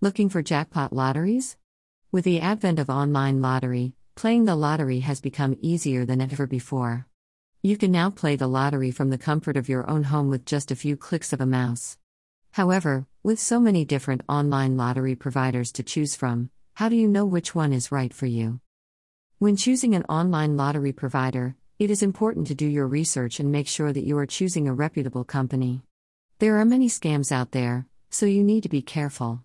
Looking for jackpot lotteries? With the advent of online lottery, playing the lottery has become easier than ever before. You can now play the lottery from the comfort of your own home with just a few clicks of a mouse. However, with so many different online lottery providers to choose from, how do you know which one is right for you? When choosing an online lottery provider, it is important to do your research and make sure that you are choosing a reputable company. There are many scams out there, so you need to be careful.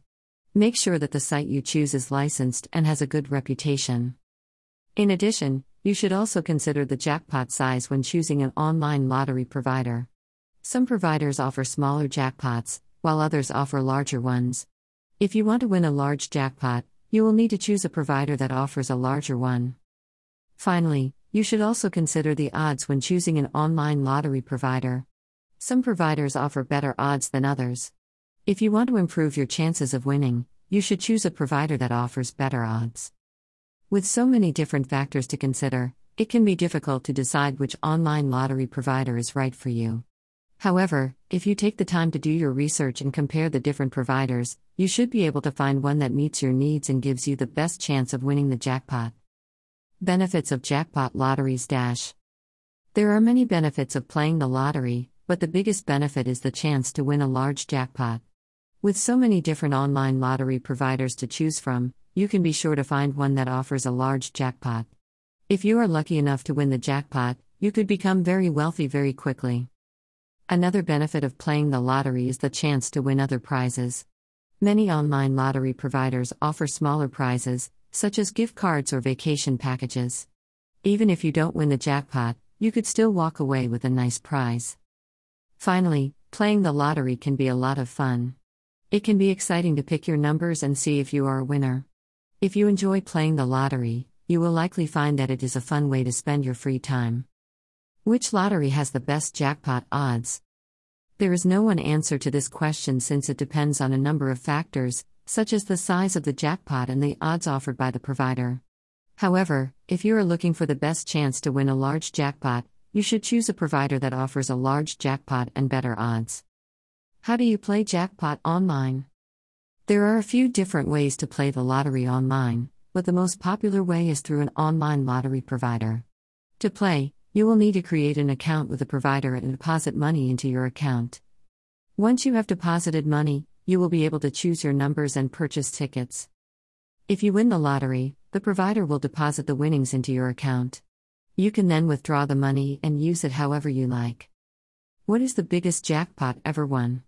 Make sure that the site you choose is licensed and has a good reputation. In addition, you should also consider the jackpot size when choosing an online lottery provider. Some providers offer smaller jackpots, while others offer larger ones. If you want to win a large jackpot, you will need to choose a provider that offers a larger one. Finally, you should also consider the odds when choosing an online lottery provider. Some providers offer better odds than others. If you want to improve your chances of winning, you should choose a provider that offers better odds. With so many different factors to consider, it can be difficult to decide which online lottery provider is right for you. However, if you take the time to do your research and compare the different providers, you should be able to find one that meets your needs and gives you the best chance of winning the jackpot. Benefits of jackpot lotteries dash. There are many benefits of playing the lottery, but the biggest benefit is the chance to win a large jackpot. With so many different online lottery providers to choose from, you can be sure to find one that offers a large jackpot. If you are lucky enough to win the jackpot, you could become very wealthy very quickly. Another benefit of playing the lottery is the chance to win other prizes. Many online lottery providers offer smaller prizes, such as gift cards or vacation packages. Even if you don't win the jackpot, you could still walk away with a nice prize. Finally, playing the lottery can be a lot of fun. It can be exciting to pick your numbers and see if you are a winner. If you enjoy playing the lottery, you will likely find that it is a fun way to spend your free time. Which lottery has the best jackpot odds? There is no one answer to this question since it depends on a number of factors, such as the size of the jackpot and the odds offered by the provider. However, if you are looking for the best chance to win a large jackpot, you should choose a provider that offers a large jackpot and better odds. How do you play jackpot online? There are a few different ways to play the lottery online, but the most popular way is through an online lottery provider. To play, you will need to create an account with the provider and deposit money into your account. Once you have deposited money, you will be able to choose your numbers and purchase tickets. If you win the lottery, the provider will deposit the winnings into your account. You can then withdraw the money and use it however you like. What is the biggest jackpot ever won?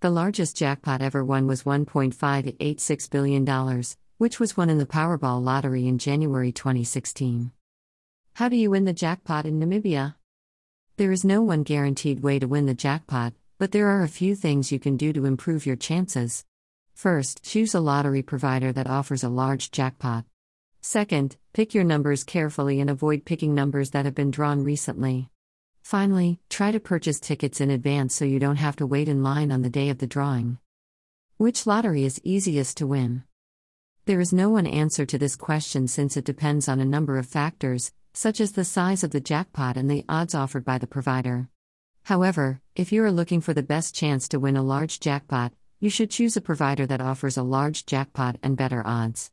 The largest jackpot ever won was $1.586 billion, which was won in the Powerball lottery in January 2016. How do you win the jackpot in Namibia? There is no one guaranteed way to win the jackpot, but there are a few things you can do to improve your chances. First, choose a lottery provider that offers a large jackpot. Second, pick your numbers carefully and avoid picking numbers that have been drawn recently. Finally, try to purchase tickets in advance so you don't have to wait in line on the day of the drawing. Which lottery is easiest to win? There is no one answer to this question since it depends on a number of factors, such as the size of the jackpot and the odds offered by the provider. However, if you are looking for the best chance to win a large jackpot, you should choose a provider that offers a large jackpot and better odds.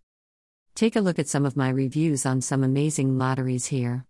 Take a look at some of my reviews on some amazing lotteries here.